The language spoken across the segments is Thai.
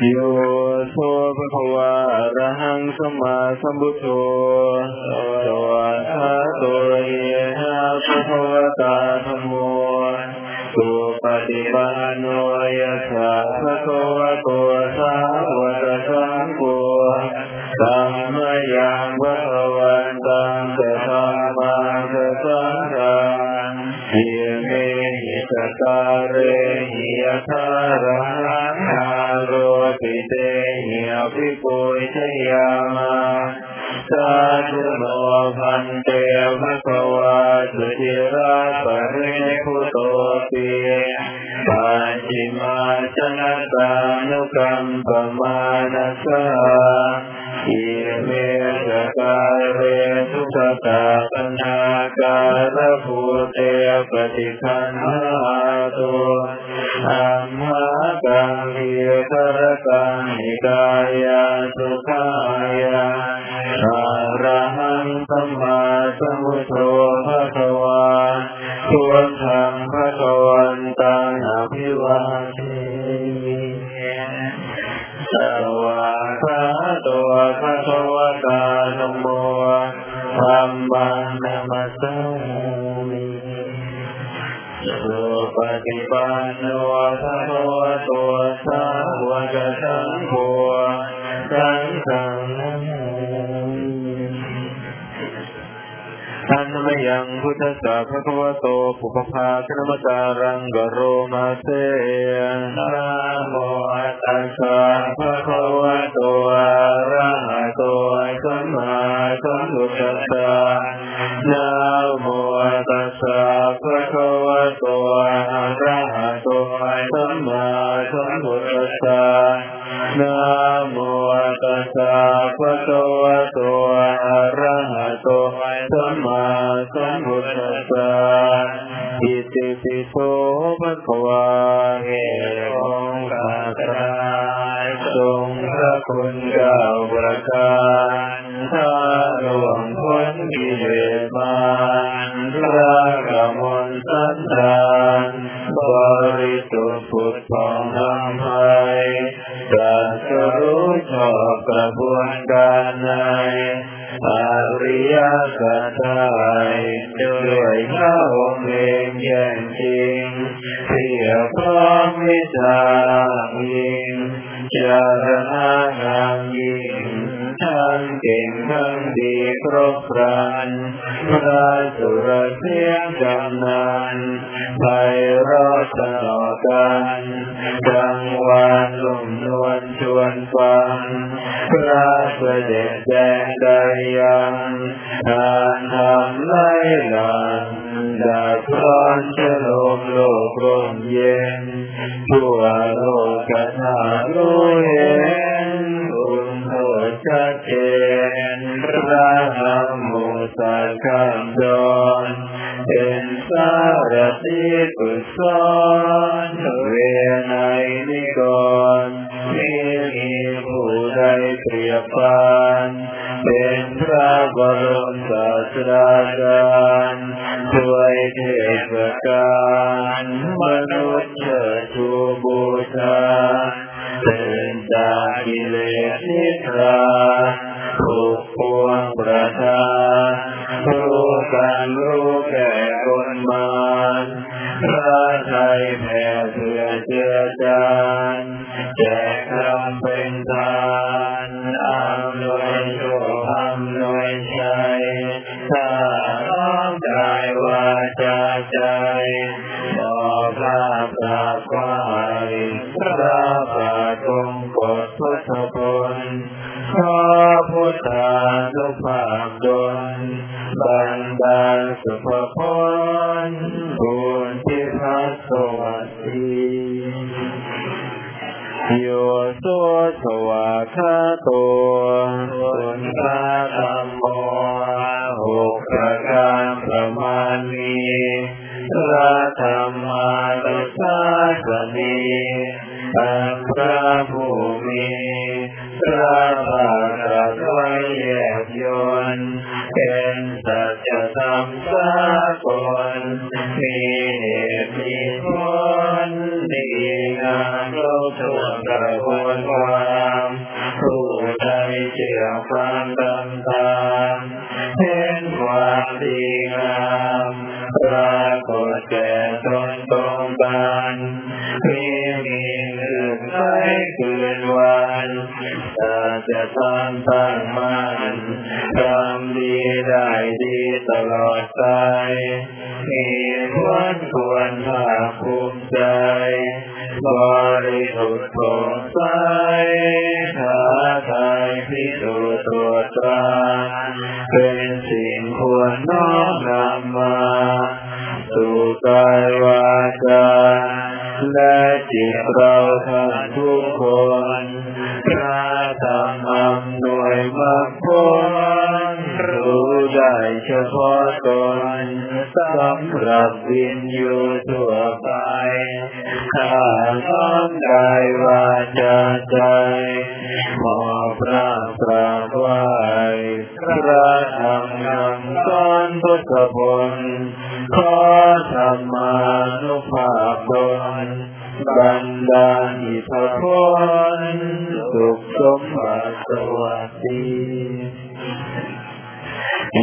โยโสภะคะวะอะระหังสัมมาสัมพุทโธสวะคาโตระเยนะภะคะวะตาธัมโมสุปฏิปันโนยะถาภะคะวะโตสาวกสังโฆสัมมายังภะคะวันตังสะธัมมังสะสังฆังเยเมหิสกาเรหิยะทาระ ภิปุชยามาสาธุโนพันเตภะคะวะสุจิราปริพุโตปิปัจิมาชนะตานุกัมปมานัสสะอิเมสกาเรทุกตาปนาการภูเตปฏิคันหาตุอัมหากังเิต කාය සුඛාය ยังพุทธสาภะควะโตปุพพาคณมจารังกโรมาเสนะโมตัสสะภะคะว นวลชวนฟังพระเสด็จแดงได้ยังทานทำไล่หลังดับร้อนชโสสวาคาโตสุนทาธรรมโมหกประการประมาณนี้พระธรรมานุสาสนีอันพระผู้มีพระภาคตรัสไว้แยบยนเป็นสัจธรรมสากลมีเหตุมีผลดีงาม ครบถ้วนกระบวนควาเชื่อฟังตามตามเห็นความดีงามปรากฏแก่ตนตรงกันมีมีเลื่นใช้คืนวันแต่จะทำตั้งมันทำดีได้ดีตลอดไปมีควรควรภาคภูมิใจ บริสุทธิ์โปร่งใสท้าทายพิสูจน์ตัวตราเป็นสิ่งควรน้อมนำมาสู่กายวาจาและจิตเราทั้งทุกคนพระธรรมอำนวยมรรคผลรู้ได้เฉพาะตนสำหรับวินยู ข้าน้อมกายวาจาใจขอพระกราบไหว้พระธรรมนำสอนพุทธพลขอธรรมานุภาพตนบันดาลอิทธพลสุขสมบัติสวัสดี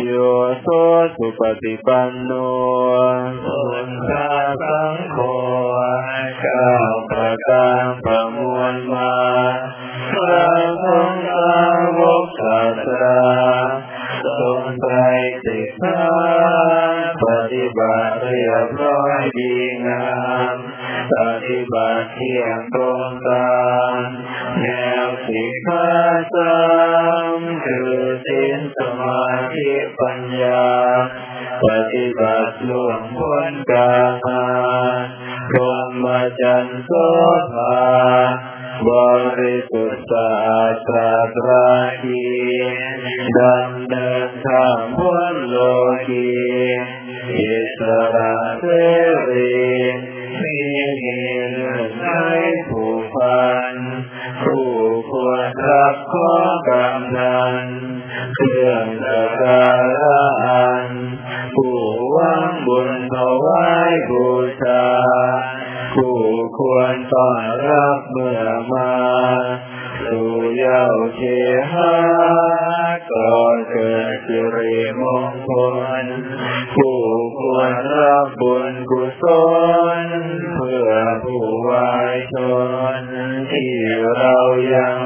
โยโสสุปฏิปันโน สุเยาวเทหะก่อเกิดสิริมงคลผู้ควรรับบุญกุศล เพื่อผู้วายชนที่เรายัง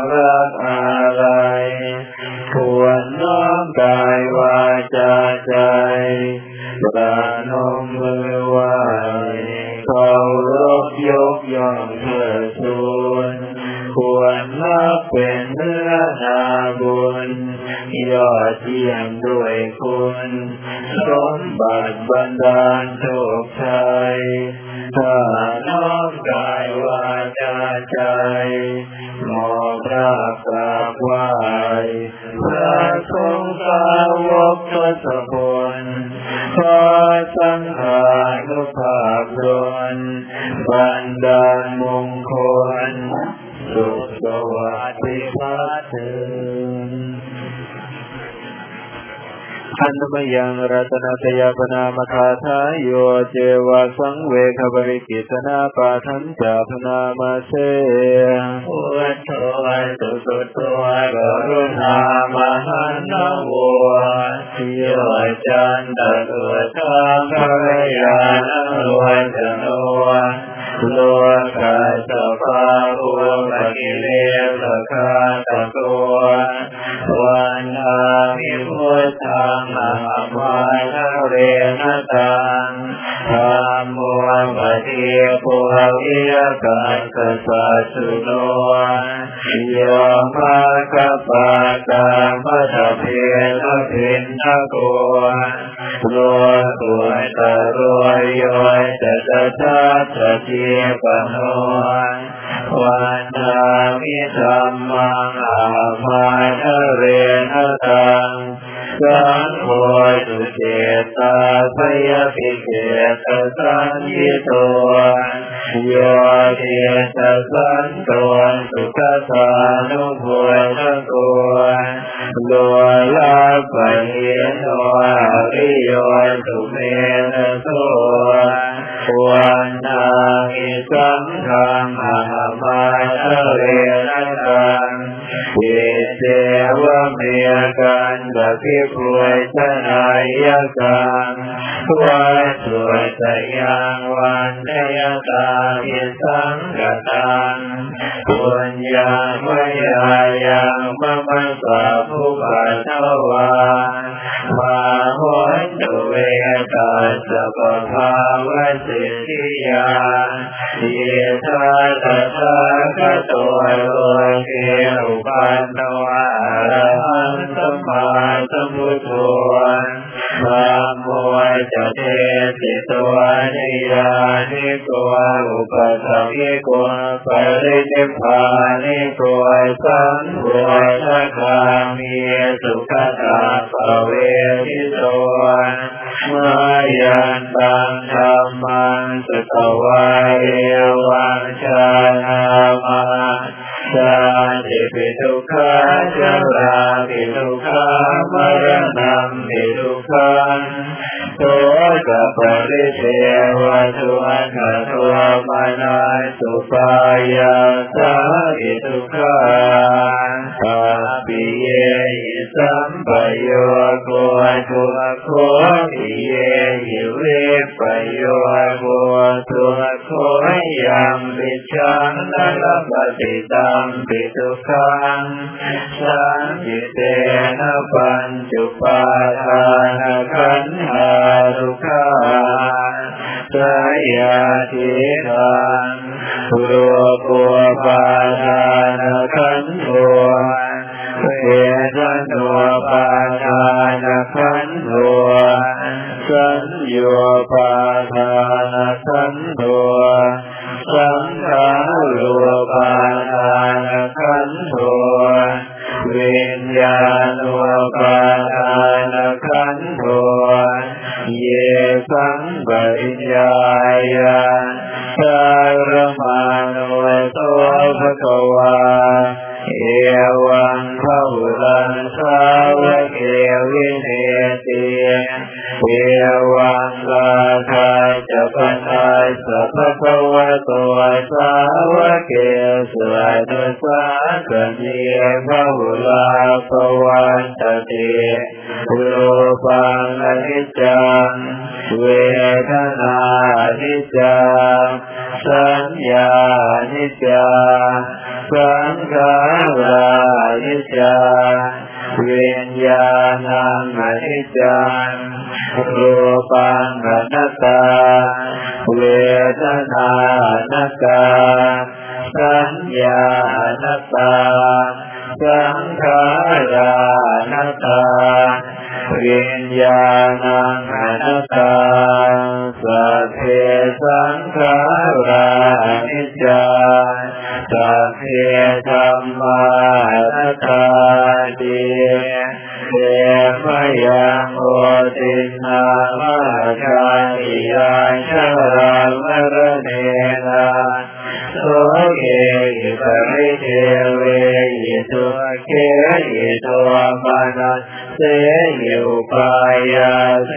ตนตยปนามคาทายโยเจวะสังเวคบริกิตนาปาทันจาพนามาเสพุทโธสุสุตโตกรุณามหันนโวโยจันตตัวทางภรยานโลจโนโลกาสสะภาภูมิกิเลสคาตโต โลเกอุปันโนอะระหังสัมมาสัมพุทโธธรรมโมจเตสิตวานิยานิกอุปสัมมิโริจิานิโกสังโฆสัามีสุขตาปเวทิโตมายา Yeah. ริเทเวหิตุเคหิตุปานัสเสหิปายาเส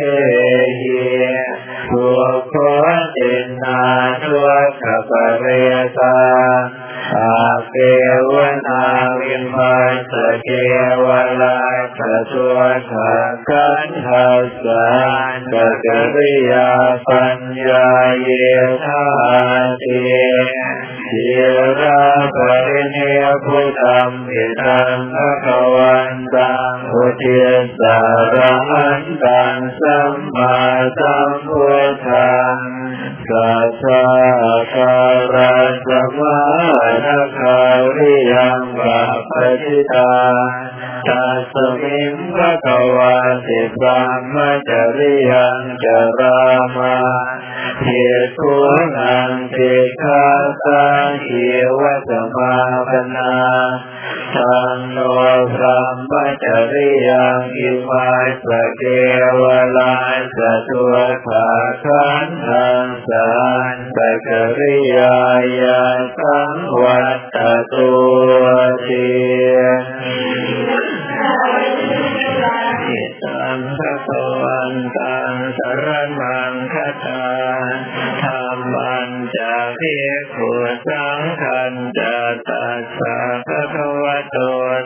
สะภะคะวะโต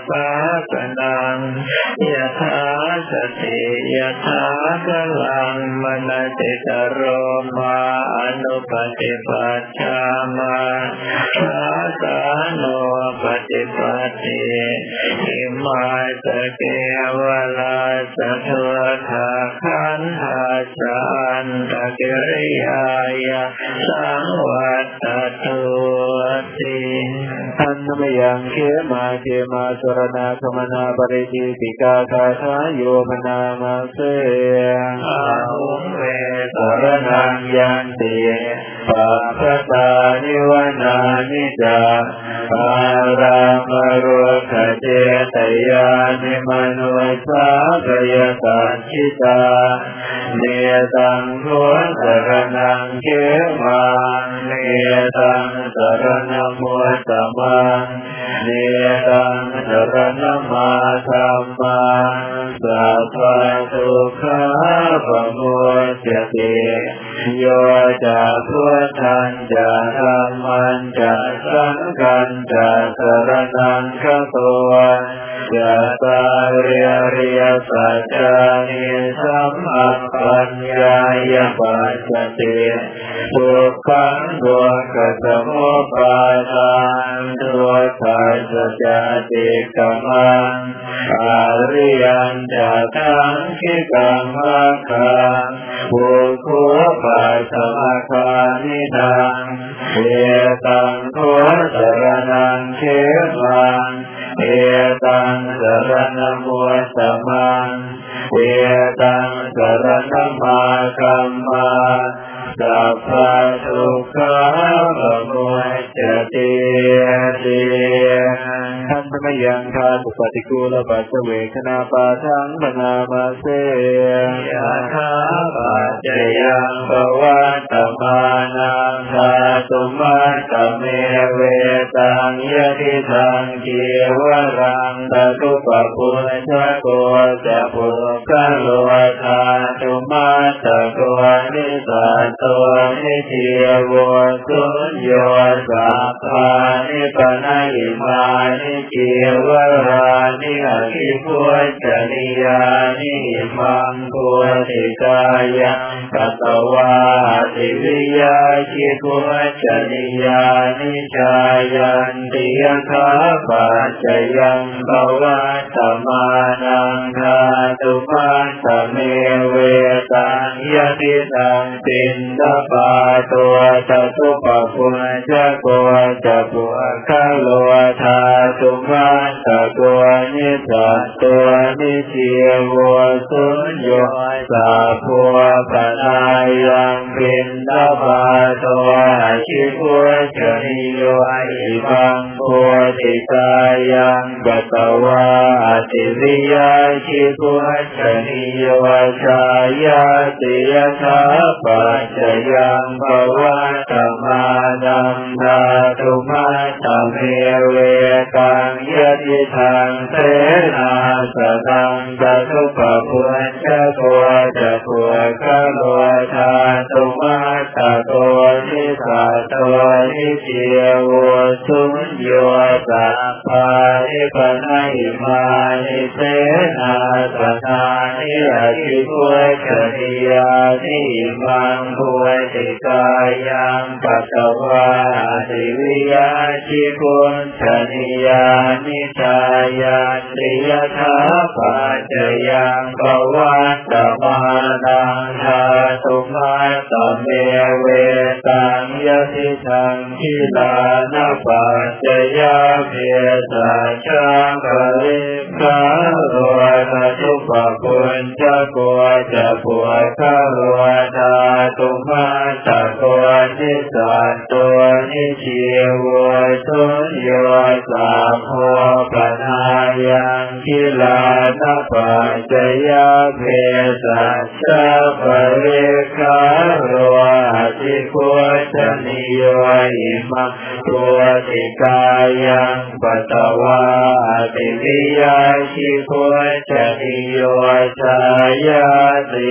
สาสนังยะถาสติยะถากะลังมนติะโรมาอนุปฏิปัจจามาสาสาโนปฏิปัสสิอิมาสเกวะลาสะทวะทาขันธาสันตะกิริยายะสังวา ยังเขมาเขมาสรณาคมนาปริจิติกาคาทาโยมนามาเสอาหุเวสรนังยันติ ปัปปตานิวนานิจาปารามรุขเจตยานิมนุสาปยตัชิตาเนตังโทสรนังเขมาเนตังสรณมุตตมังเนตังสรณมาธรรมังสัพพทุกขาปโมจติ โยจะพุทธันจะธรรมันจะสังกันจะสรนังคตัวจะตาเรียเรียสัจจานิสัมอัปปัญญายปัจจติทุกขังตัวกัสมุปาทานตัวทัสจติกรรมังอาริยันจะทังคิกังมะคัง ภูคุปัสมะคานิทังเอตังโคสรนังเขมังเอตังสรณมุตตมังเอตังสรณมาคัมมาสัพพทุกขาปโมจติติทันมยังคาสุปฏิกูลปัสเวคนาปาทังมนามาเส ยะถาปัจจยังปวัตตมานังคาตุมาตเมเวตังยะทิทังเกวรังตตุปปุชะโกจะปุกะโลทาตุมาตะโกนิสัตโตนิเทียวสุญโยสัพพานิปนัยมานิเกวรานิอคิพุจ คาปัจจยังภวัตมานังคาตุปัสเมเวตังยติตังปินดาปาตัวจตุปปุญจะโกจะปุคโลธาตุมาตะโกนิสัตตัวนิเทียวสุญโยสาพัวปนายังปินดาปาตัวชิพุจนิโยอิมัง พุติกายังกัตวาอติวิยาชิพุจนิโยชายาติยถาปัจจยังภวัตมานังนาตุมาตเมเวกังยติทางเสนาสนังจตุปปุญจโกจะโกกะโลธาตุมา สัตโตนิเทียวสุญโยสัพพานิปนัยมานิเสนาสนานิอคิพุจนิยานิมังพุติกายังปัตตวาติวิยาชิพุชนิยานิจายันติยถาปัจจยังภวัตตมานังธาตุมาตเมเวตัังยติทังคิลานาปัจจยาเพียสัจจังปริคาโรตตุปปุญจะโกจะปุคาโรธาตุมาตะโกนิสัตตัวนิเชียวสุญโยสัพพปนายังคิลานาปัจจยาเพียสัจจะปริ จนิโยอิมังตัวติกายังปัตวาติวิยาชิโกจนิโยชายาติ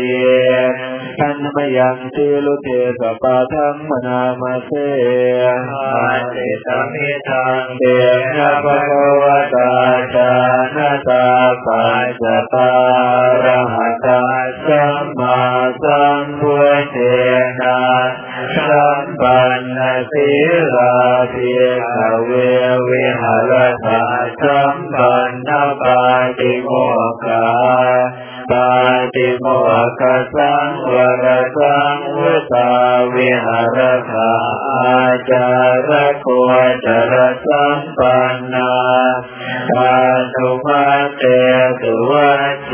ขันธมยังสิลุเทสปาทังมนามาเสอาติตมิทังเดนะภะคะวะตาจานะตาปัจจตารหั ปันนสีลาเทียเววิหรตาสัมปันนปาติโมกะปาติโมกสังวรสังวุตาวิหารคาอาจารโคจรสัมปันนาตาสุมาเตสุวัเช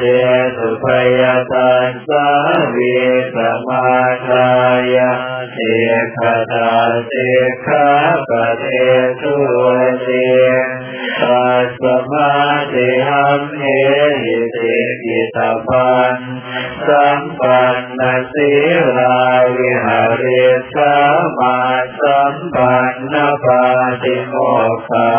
สุภยตันสาวี เทคตาเทขาปเทสุเตตัสมาธิหัมเหหิติกิตาปันสัมปันนสีลาวิหาริสามาสัมปันนปาติโมกขา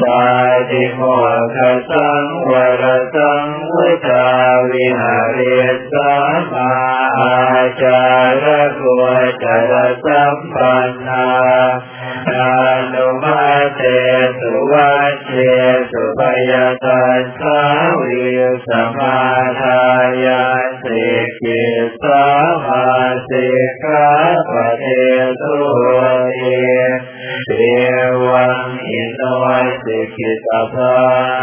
ปาติโมกขสังวรสังวุตาวิหาริสามาอาจารโกจรสัมปันนานานุมาเตสุวัชเชสุปยตัสสาวิสมาทายาสิกิสามาสิกาปเทตุเย เทวังอินวัสิกิตาพั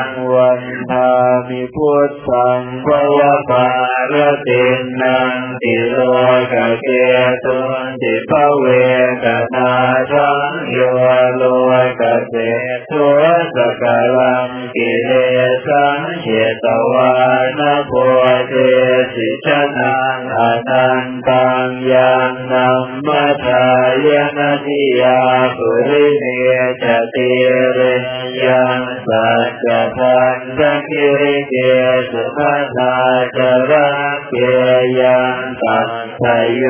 งวันทามิพุทธังภวปารตินัง ติโลกเกตุนติภเวกนาทังโยโลกเสตุสกลังกิเลสังเจตวานโพเทสิชนังอนันตังยังนัมมัทายนาทิยาปุริเนจติเรยังสัจจทันสังกิริเกสุมานาจระเกยังตัสสยโย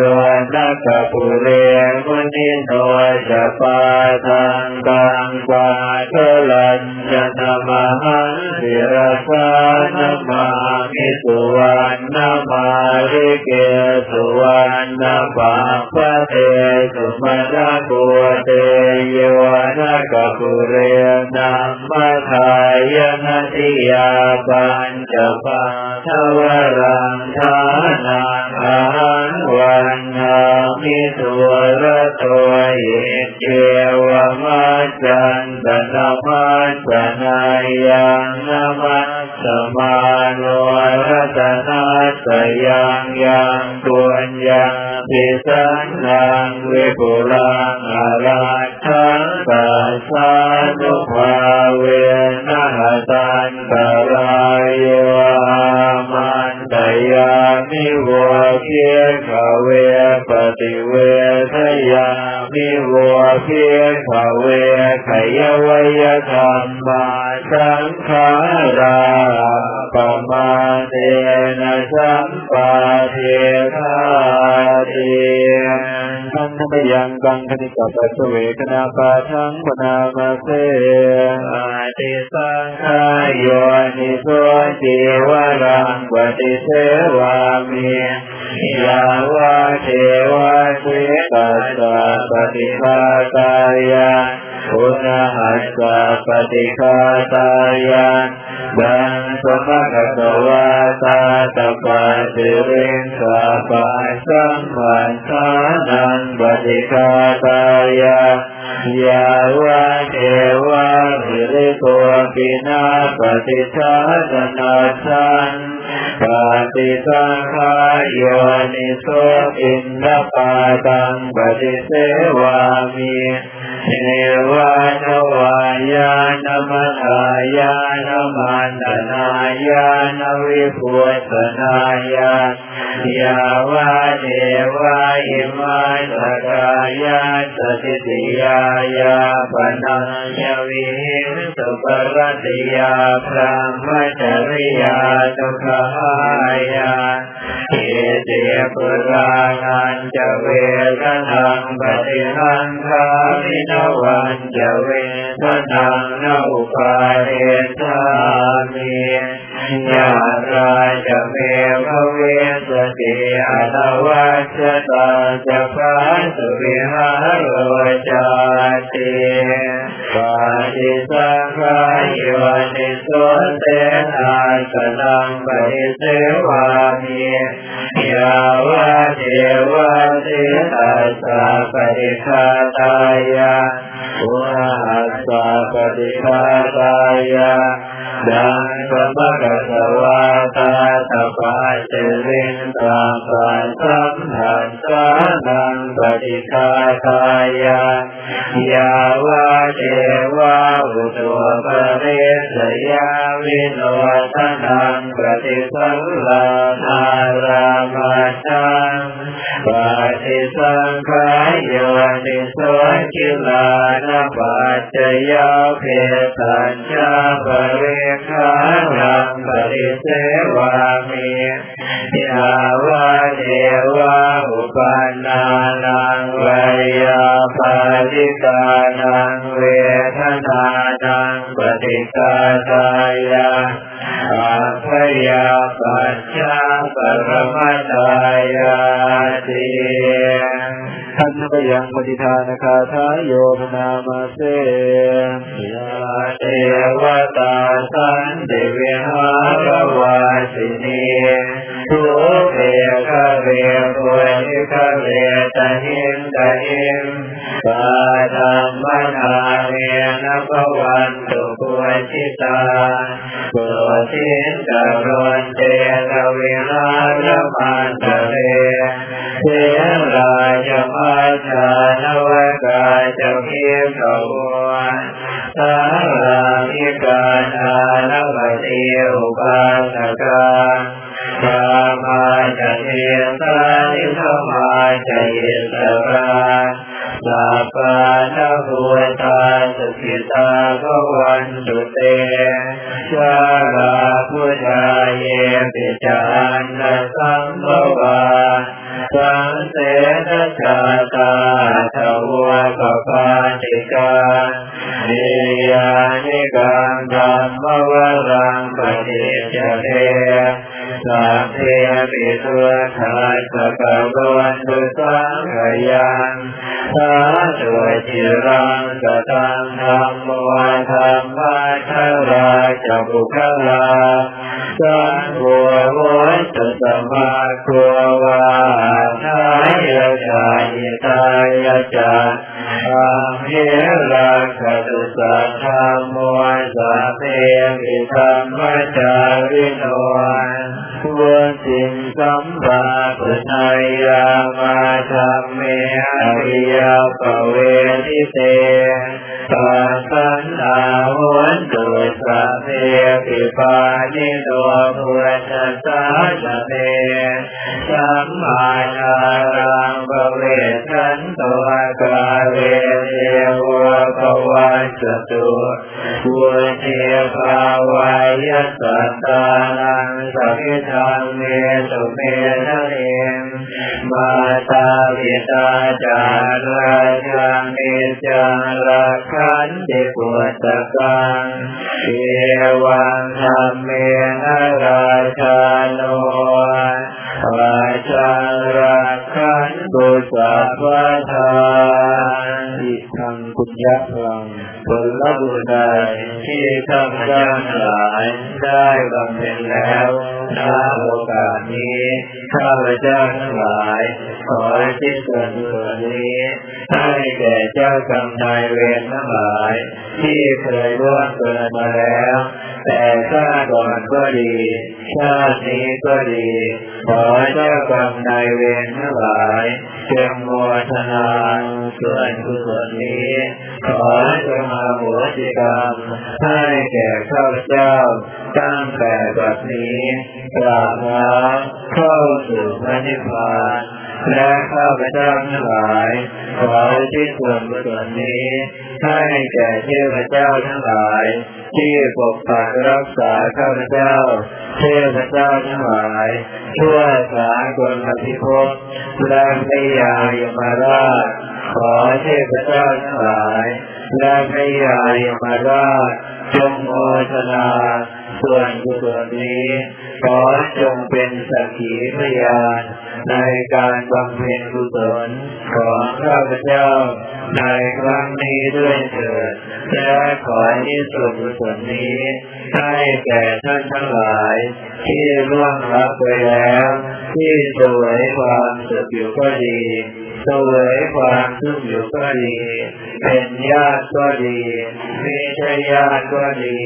นักปุเรมุนิโนจะปาทังกังวาเทลัญจนมหังสิรสานมามิสุวรรณมาริเกสุวรรณปาปะเตสุมาณกุเตโยนักปุเรนัมมัทายนาทิยาปัญจปาทวรังทานัง อาหังวันนามิสุรโตเยเจวมัจจันตนามัจนายังนามัสมาโนรัตนาสยังยังตุญยังพิสันนังวิปุลังอาราทังปัสสานุภาเว ปฏิเวทยามิวะเพียขเวขยวยธรรมาสังขาราปมาเตนะสัมปาเทธาติทันทมยังกังคณิกาปัสเวกนาปาทังปนามาเสอาติสังขายโยนิโสจิวรังปฏิเสวามิ ยาวะเทวะเสตัสสะปฏิภาตายาพุทธหัสสะปฏิฆาตายาดังสมะกตวาตาตปะสิริงสาปะสัมมันทานังปฏิฆาตายายาวะเทวะสิริโกปินาปฏิชาตนาสันปฏิสังขา โยนิโสอินทปาตังปฏิเสวามิเทวานวายานมัทายานมันตนายานวิพุตนายายาวะเทวะอิมาสกายาสติติยายาปนัญวิหิงสุปรติยาพระมจริยาตุขายา เทเตปุรานันจะเวทนังปฏิหังคามินวันจะเวทนังนอุปาเรตามีญาราจะเมภเวสติอนาวัชตาจะพาสุวิหารโรจาติปาติสังขายโยนิโสเตนาสนังปฏิเสวามิยาวะเทวะเทตัสสะปฏิฆาตายา วะหัสสะปฏิฆาตายะดังสัมกัสวาตาตปัจเจริญตาปัสสัมผัสสะนังปฏิฆาตายะยาวะเทวะอุตุปะเรสยาวิโนทนังปฏิสังลานารามาชังปฏิสังขายโยนิโสกิลา ปัจจยาเพตัญจาปเรคารังปิเสวามิยาวะเทวะอุปนานังวยาปฏิกานังเวทนานังปฏิกาตายะอัพยาปัจจาปรมตายาติทันนกยังปฏิทา สกิตาภวันตุเตชาลาพุทธาเยปิจานะสัมภวาสังเสนชาตาทวะปปาติกานิยานิกังธรรมวรังปฏิจเทสัพเพปิสุขาสกะวันตุสังขยัง สาธุจิรังกตังธรรมวธรรมะทราจะบุคลาสังโฆวัตสมาโคววาทายะจายตายะจาอัมเหรักขตุสัทธามวสัพเพปิธรรมจาริโนควรสิ่งสัมปาปุณายาม เตปัสสันอาวันตุสัพเพปิปานิโนพุทธัสสะเตสัมมานารังปเวทันตัวกาเวเทวะภวันตุพุเทภาวายสัตตานังสัพพิทังเมสุเมทะเนมาต ขันติปุตตะกังเอวังธรรมเมนะราชาโนราชังรักขันตุสัพพทานอิทังปุญญา ผลบุญใดที่ข้าพเจ้าทั้งหลายได้บำเพ็ญแล้วณโอกาสนี้ข้าพเจ้าทั้งหลาย ขอที่ส่วนส่วนนี้ให้แก่เจ้ากรรมนายเวรทั้งหลาย ที่เคยร่วงเกินมาแล้ว แต่ชาติก่อนก็ดี ชาตินี้ก็ดี ขอเจ้ากรรมนายเวรทั้งหลายจงโมทนาส่วนกุศลนี้ ขอจงมาโหสิกรรมให้แก่ข้าพเจ้าตั้งแต่บัดนี้ตราบน้ำเข้าสู่พระนิพพาน และข้าพเจ้าทั้งหลายขอที่ส่วนกุศลนี้ให้แก่เทพเจ้าทั้งหลาย ที่ปกปักรักษาข้าพเจ้า เทพเจ้าทั้งหลายทั่วสากลพิภพและพยายมาราชขอเทพเจ้าทั้งหลายและพยายมาราชจงโมทนา ส่วนกุศลนี้ขอจงเป็นสักขีพยานในการบำเพ็ญกุศลของข้าพเจ้าในครั้งนี้ด้วยเถิดและขอที่ส่วนกุศลนี้ให้แก่ท่านทั้งหลาย ที่ร่วงรับไปแล้ว ที่สวยความสุขอยู่ก็ดี สวยความทุกข์อยู่ก็ดี เป็นญาติก็ดีไม่ใช่ญาติก็ดี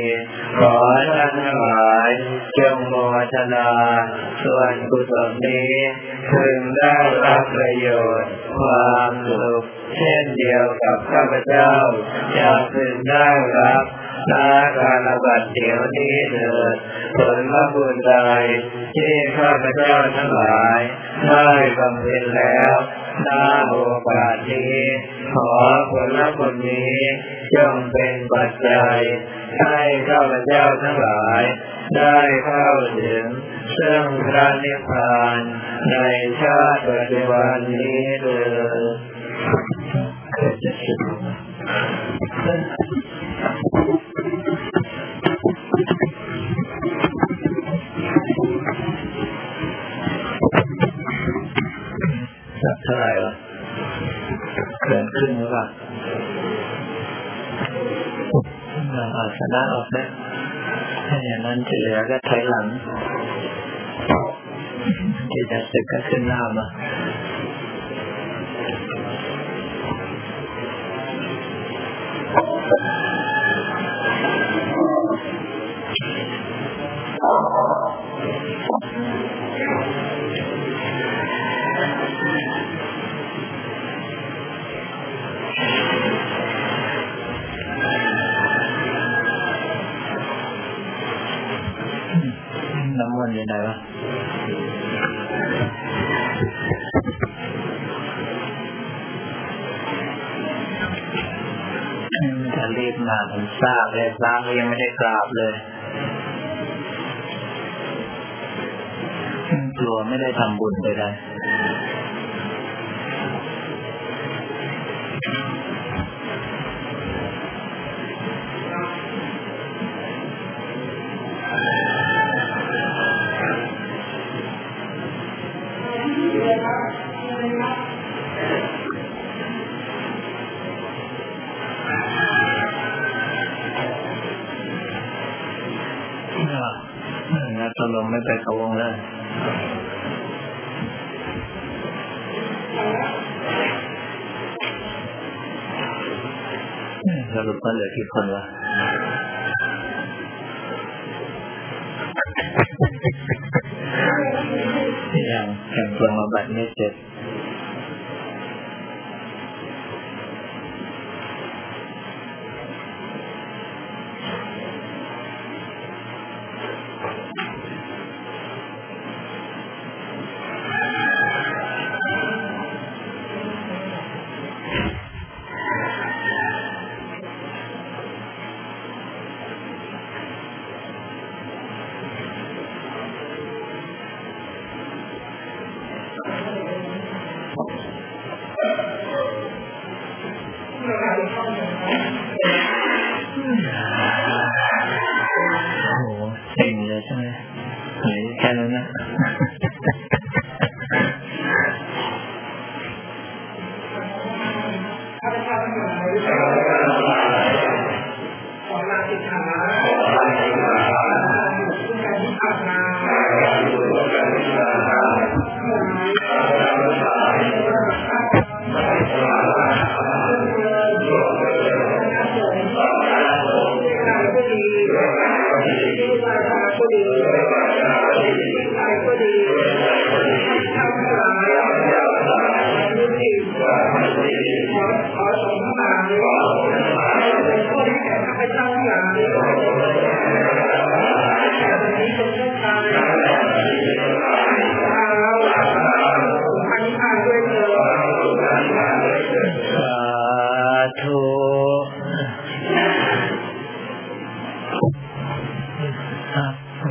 ขอท่านทั้งหลายจงโมทนา ส่วนกุศลนี้พึงได้รับประโยชน์ความสุขเช่นเดียวกับข้าพเจ้าจะพึงได้รับนาการบัตเดี๋ยวนี้เถิดผลละบุญใดที่ข้าพเจ้าทั้งหลายได้บำเพ็ญแล้ว นาโอกาสนี้ขอผลละบุญนี้จงเป็นปัจจัย ให้ข้าพเจ้าทั้งหลาย ได้เข้าถึงซึ่งพระนิพพานในชาติปัจจุบันนี้เลย สักเท่าไหร่วะเกินครึ่งหรือเปล่าเราอาสนะออกนะถ้าอย่างนั้นจะเหลือก็ถอยหลังที่จะสึกก็ขึ้นหน้ามา ทราบเลยพราบก็ยังไม่ได้กราบเลยกลัวไม่ได้ทำบุญไปได้ ว่าเหลือกี่คนวะยังยังปรงมาบัตรไม่เสร็จโ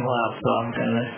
ว่าพร้อมกันเลย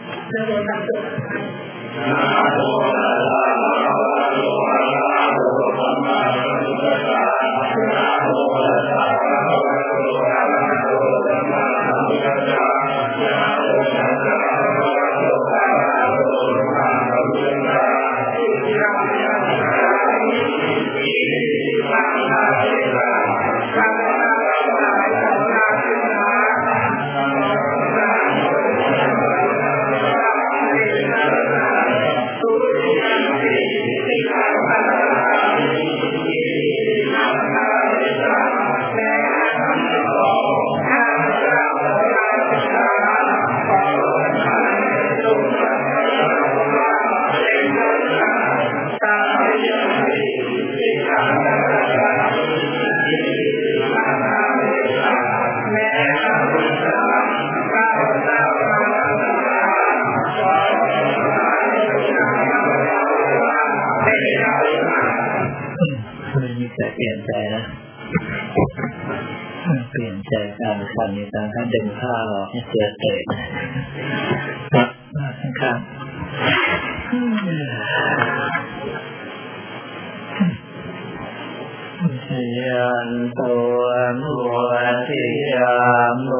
ผ่อนอยู่ตอนเขาดึงผ้าออกเสือเตะครับข้างยันตัวมัวทิยามุ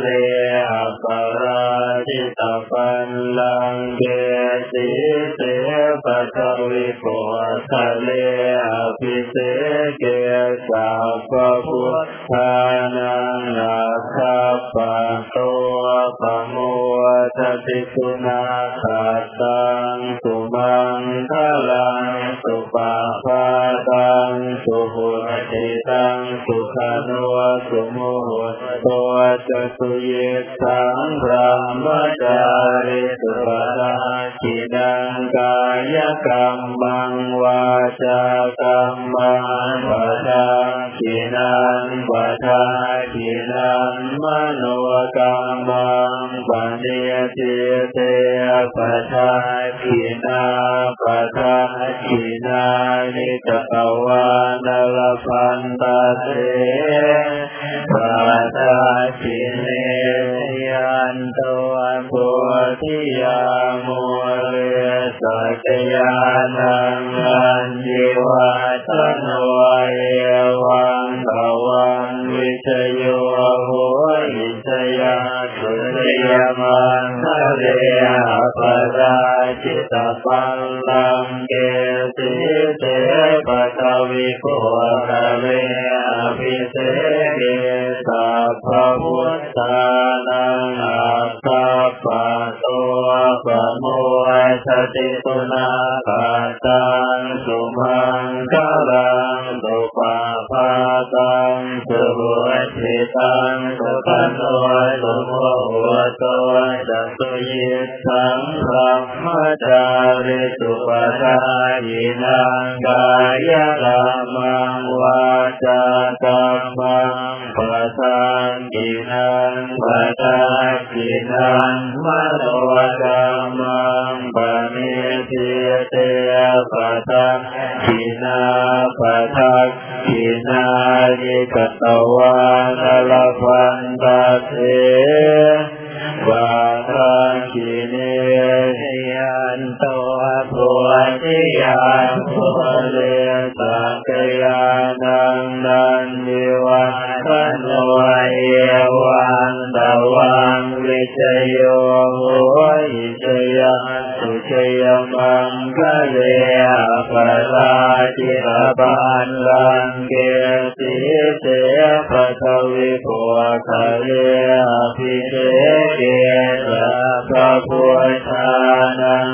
เลปราจิตปันลังเกติเสปทวิกะทะเลปิเสเกสาปพุทธานานาคปะโตปโมทติสุนั จโย ทวิปุคเรอภิเรเกตพระพุทธานัง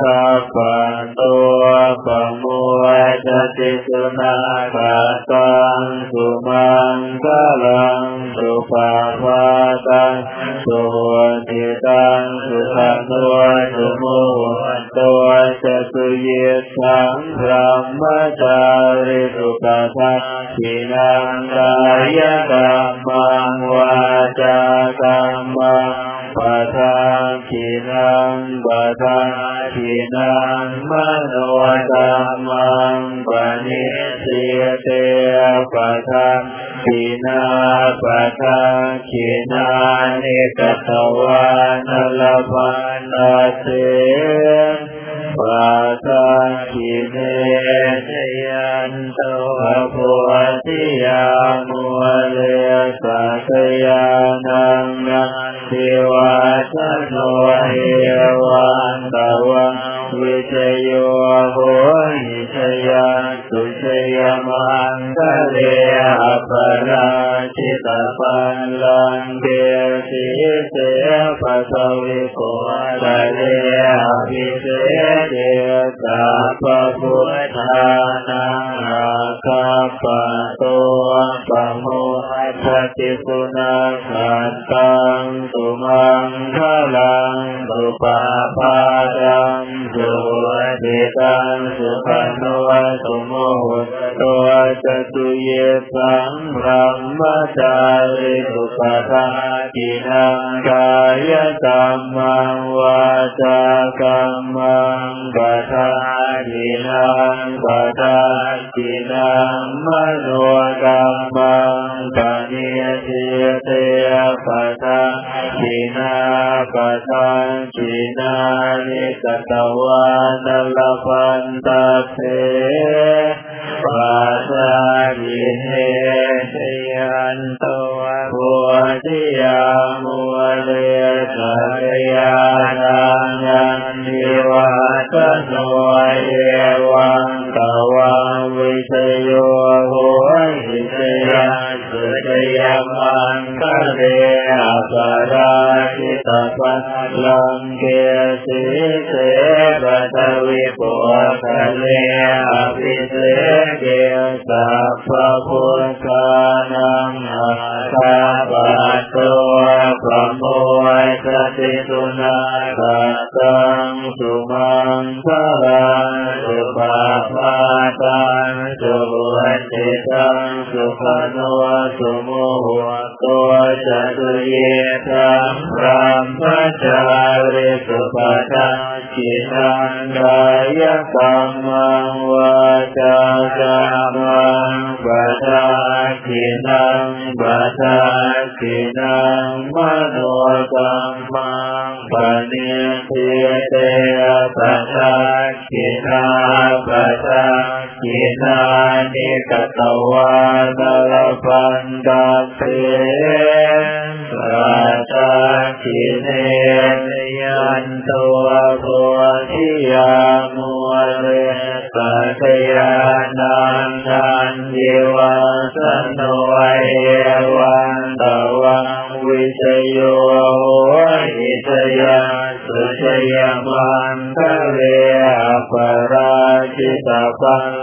สัพปันตัวปมุจติสุนาคัสังสุมังกลังสุปาปาตังสุวัติตังสุสันตัวสุโมตัวจตุเยสังพรหมจาริสุปัฏ ปฏิสุนาขันตังตุมังคลังตุปาปาจังสุวติตังสุปนวตุโมหุตตัวจตุเยสังรัมมะจาริตุปาทากินังกายกรรมังวาจากรรมังปทากินังปทากินังมโน ตวานลพันตเท สุโมหตัวจตุเยตัมพรหมจจาริสุปทากินังกายกรรมังวาจากรรมังปทากินังปทากินังมโนกรรมังปณิเทเตปทากินาปทา กินานิกตวานลพันตเตปัสสากิเนยันตัวโพธิยามุเรสัตยานันทันเยวาสโนเอวันตวังวิชโยโหหิตยาสุชยามันคะเลอปราชิตาปัน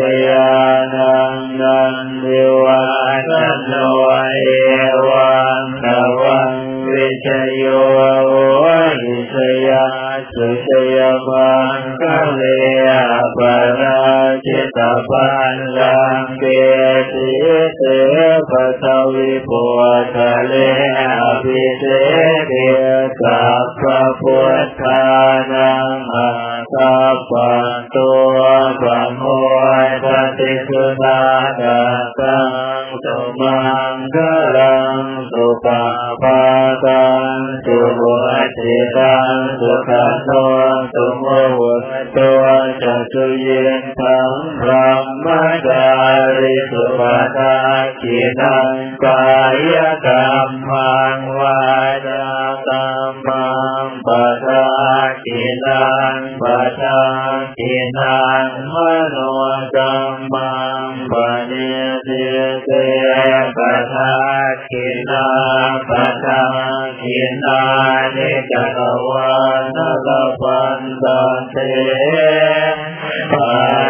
ย กินังมโนกรรมังปณิทิเตปทากินาปทากินานิกตวานลพันตเตปัสสะ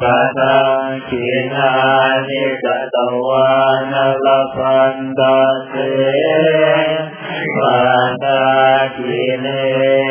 ปะตังกินานิกตะวานะละพันตะเตปะตังกินเน